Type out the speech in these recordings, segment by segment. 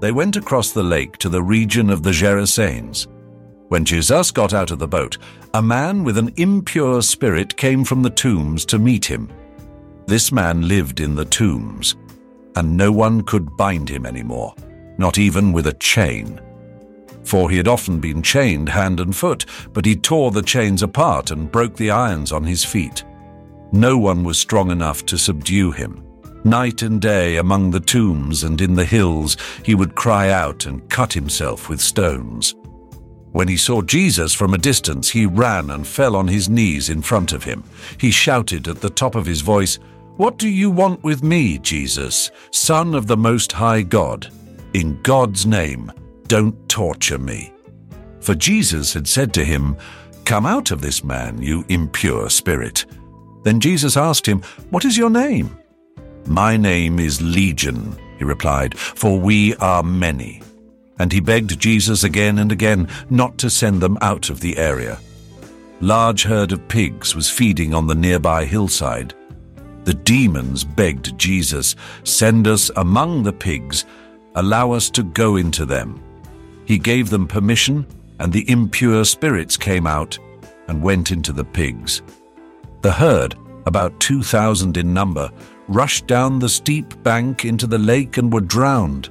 They went across the lake to the region of the Gerasenes. When Jesus got out of the boat, a man with an impure spirit came from the tombs to meet him. This man lived in the tombs, and no one could bind him anymore, not even with a chain. For he had often been chained hand and foot, but he tore the chains apart and broke the irons on his feet. No one was strong enough to subdue him. Night and day among the tombs and in the hills, he would cry out and cut himself with stones. When he saw Jesus from a distance, he ran and fell on his knees in front of him. He shouted at the top of his voice, What do you want with me, Jesus, Son of the Most High God? In God's name, don't torture me. For Jesus had said to him, Come out of this man, you impure spirit. Then Jesus asked him, What is your name? My name is Legion, he replied, for we are many. And he begged Jesus again and again not to send them out of the area. Large herd of pigs was feeding on the nearby hillside. The demons begged Jesus, Send us among the pigs, allow us to go into them. He gave them permission, and the impure spirits came out and went into the pigs. The herd, about 2,000 in number, rushed down the steep bank into the lake and were drowned.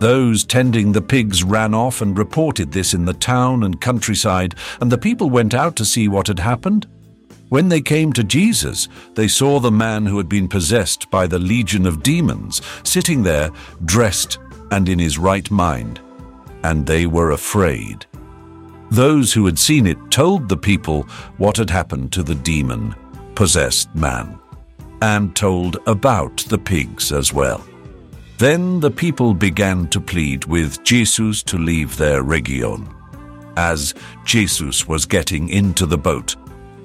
Those tending the pigs ran off and reported this in the town and countryside, and the people went out to see what had happened. When they came to Jesus, they saw the man who had been possessed by the legion of demons sitting there, dressed and in his right mind, and they were afraid. Those who had seen it told the people what had happened to the demon possessed man and told about the pigs as well. Then the people began to plead with Jesus to leave their region. As Jesus was getting into the boat,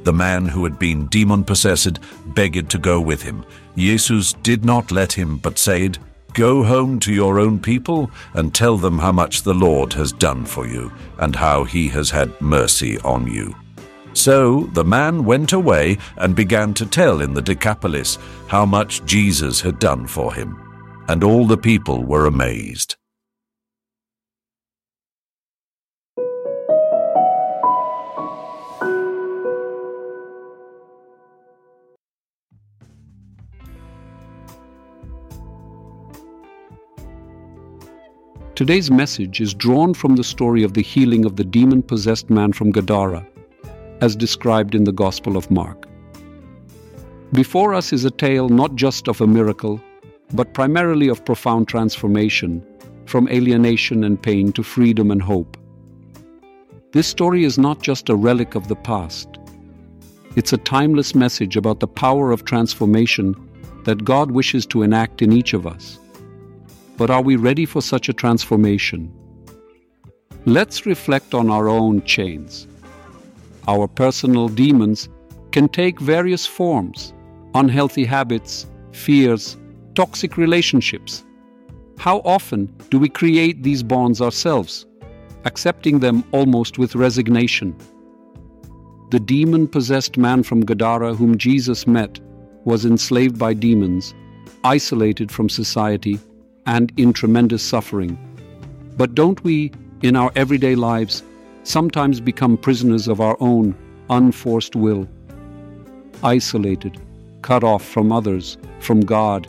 the man who had been demon possessed begged to go with him. Jesus did not let him, but said, Go home to your own people and tell them how much the Lord has done for you and how he has had mercy on you. So the man went away and began to tell in the Decapolis how much Jesus had done for him. And all the people were amazed. Today's message is drawn from the story of the healing of the demon possessed man from Gadara as described in the Gospel of Mark. Before us is a tale not just of a miracle, but primarily of profound transformation from alienation and pain to freedom and hope. This story is not just a relic of the past, it's a timeless message about the power of transformation that God wishes to enact in each of us. But are we ready for such a transformation? Let's reflect on our own chains our personal demons can take various forms unhealthy habits, fears, toxic relationships. How often do we create these bonds ourselves, accepting them almost with resignation? The demon possessed man from Gadara, whom Jesus met, was enslaved by demons, isolated from society, and in tremendous suffering. But don't we, in our everyday lives, sometimes become prisoners of our own unforced will, isolated, cut off from others, from God,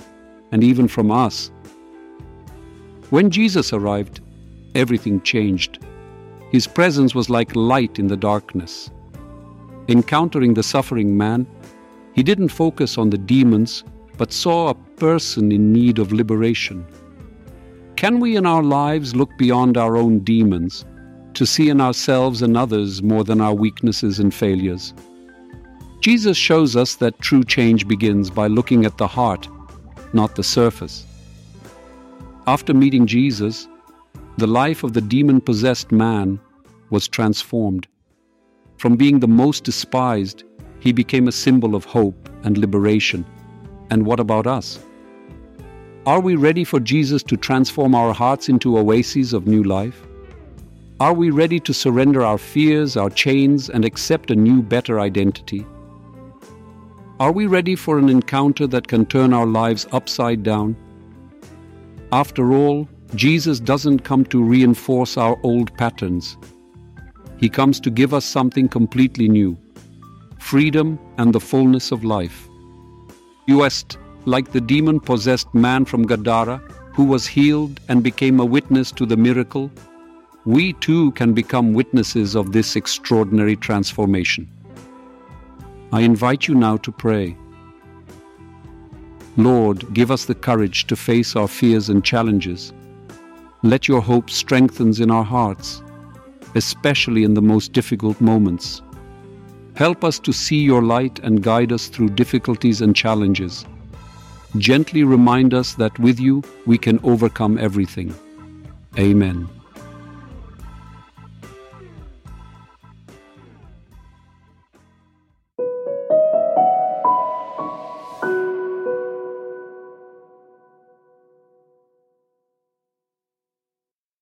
and even from us. When Jesus arrived, everything changed. His presence was like light in the darkness. Encountering the suffering man, he didn't focus on the demons, but saw a person in need of liberation. Can we in our lives look beyond our own demons to see in ourselves and others more than our weaknesses and failures. Jesus shows us that true change begins by looking at the heart, not the surface. After meeting Jesus, the life of the demon possessed man was transformed. From being the most despised, he became a symbol of hope and liberation. And what about us? Are we ready for Jesus to transform our hearts into oases of new life? Are we ready to surrender our fears, our chains, and accept a new, better identity? Are we ready for an encounter that can turn our lives upside down? After all, Jesus doesn't come to reinforce our old patterns. He comes to give us something completely new freedom and the fullness of life. You est like the demon possessed man from Gadara who was healed and became a witness to the miracle. We too can become witnesses of this extraordinary transformation. I invite you now to pray. Lord, give us the courage to face our fears and challenges. Let your hope strengthen in our hearts, especially in the most difficult moments. Help us to see your light and guide us through difficulties and challenges. Gently remind us that with you we can overcome everything. Amen.